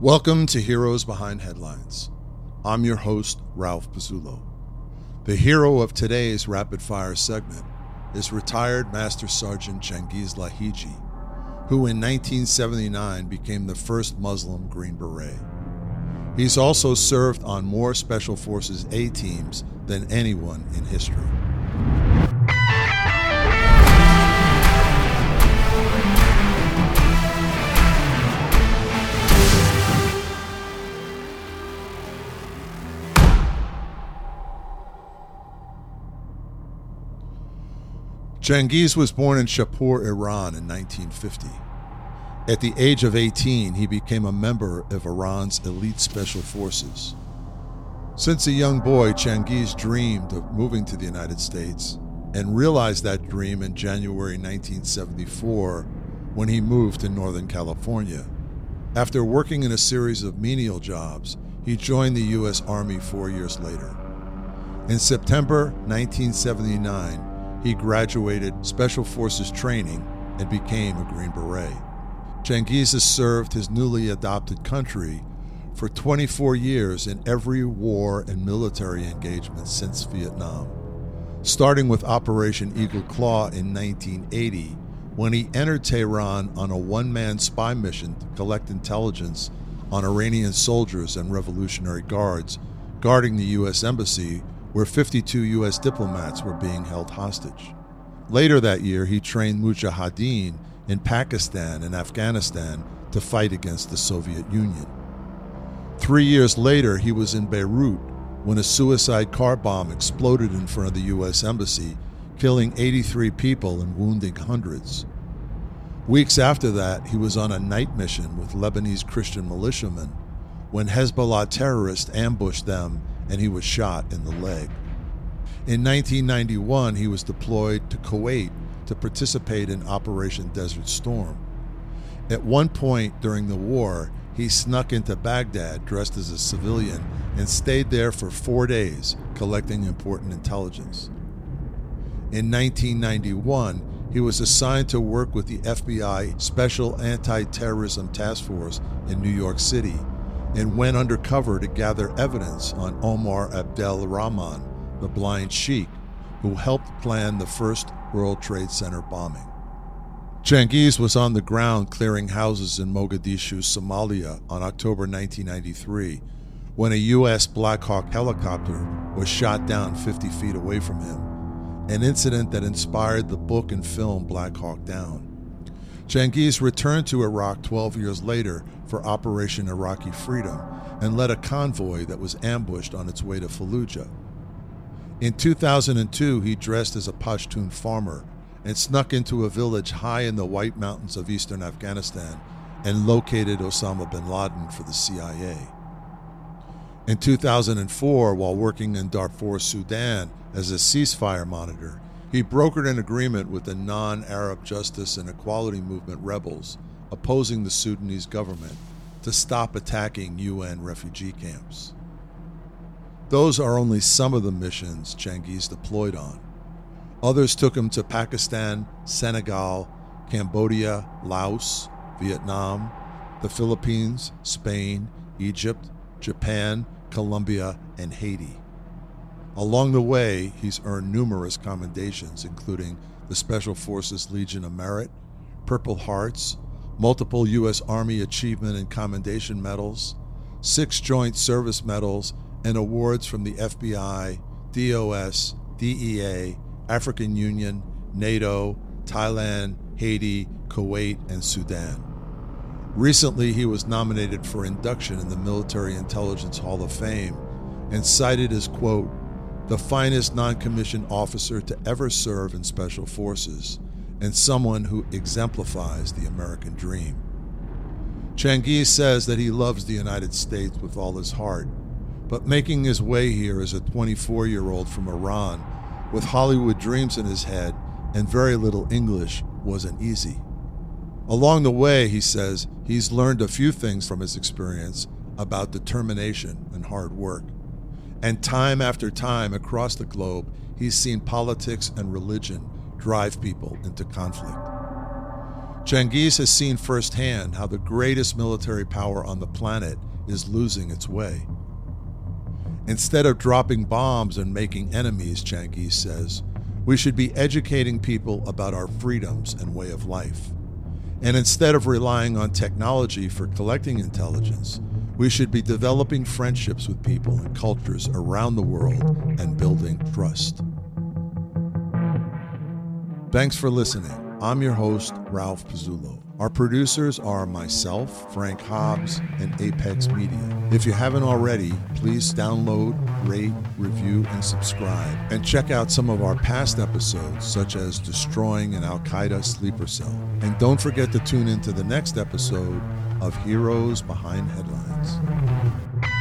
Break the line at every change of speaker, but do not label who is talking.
Welcome to Heroes Behind Headlines. I'm your host, Ralph Pizzulo. The hero of today's rapid fire segment is retired Master Sergeant Changiz Lahidji, who in 1979 became the first Muslim Green Beret. He's also served on more Special Forces A teams than anyone in history. Changiz was born in Shapur, Iran in 1950. At the age of 18, he became a member of Iran's elite special forces. Since a young boy, Changiz dreamed of moving to the United States and realized that dream in January 1974 when he moved to Northern California. After working in a series of menial jobs, he joined the U.S. Army four years later. In September 1979, he graduated Special Forces training and became a Green Beret. Changiz has served his newly adopted country for 24 years in every war and military engagement since Vietnam, starting with Operation Eagle Claw in 1980 when he entered Tehran on a one man spy mission to collect intelligence on Iranian soldiers and Revolutionary Guards guarding the U.S. Embassy, where 52 U.S. diplomats were being held hostage. Later that year, he trained Mujahideen in Pakistan and Afghanistan to fight against the Soviet Union. Three years later, he was in Beirut when a suicide car bomb exploded in front of the U.S. Embassy, killing 83 people and wounding hundreds. Weeks after that, he was on a night mission with Lebanese Christian militiamen when Hezbollah terrorists ambushed them and he was shot in the leg. In 1991, he was deployed to Kuwait to participate in Operation Desert Storm. At one point during the war, he snuck into Baghdad dressed as a civilian and stayed there for four days collecting important intelligence. In 1991, he was assigned to work with the FBI Special Anti Terrorism Task Force in New York City and went undercover to gather evidence on Omar Abdel Rahman, the blind sheik, who helped plan the first World Trade Center bombing. Changiz was on the ground clearing houses in Mogadishu, Somalia on October 1993 when a U.S. Black Hawk helicopter was shot down 50 feet away from him, an incident that inspired the book and film Black Hawk Down. Changiz returned to Iraq 12 years later for Operation Iraqi Freedom and led a convoy that was ambushed on its way to Fallujah. In 2002, he dressed as a Pashtun farmer and snuck into a village high in the White Mountains of eastern Afghanistan and located Osama bin Laden for the CIA. In 2004, while working in Darfur, Sudan, as a ceasefire monitor, he brokered an agreement with the non Arab Justice and Equality Movement rebels opposing the Sudanese government to stop attacking UN refugee camps. Those are only some of the missions Changiz deployed on. Others took him to Pakistan, Senegal, Cambodia, Laos, Vietnam, the Philippines, Spain, Egypt, Japan, Colombia, and Haiti. Along the way, he's earned numerous commendations, including the Special Forces Legion of Merit, Purple Hearts, multiple U.S. Army Achievement and Commendation Medals, six Joint Service Medals, and awards from the FBI, DOS, DEA, African Union, NATO, Thailand, Haiti, Kuwait, and Sudan. Recently, he was nominated for induction in the Military Intelligence Hall of Fame and cited as, quote, the finest non commissioned officer to ever serve in Special Forces and someone who exemplifies the American dream. Changiz says that he loves the United States with all his heart, but making his way here as a 24 year old from Iran with Hollywood dreams in his head and very little English wasn't easy. Along the way, he says, he's learned a few things from his experience about determination and hard work. And time after time across the globe, he's seen politics and religion drive people into conflict. Changiz has seen firsthand how the greatest military power on the planet is losing its way. Instead of dropping bombs and making enemies, Changiz says, we should be educating people about our freedoms and way of life. And instead of relying on technology for collecting intelligence, we should be developing friendships with people and cultures around the world and building trust. Thanks for listening. I'm your host, Ralph Pizzulo. Our producers are myself, Frank Hobbs, and Apex Media. If you haven't already, please download, rate, review, and subscribe. And check out some of our past episodes, such as Destroying an Al Qaeda Sleeper Cell. And don't forget to tune into the next episode of heroes behind headlines.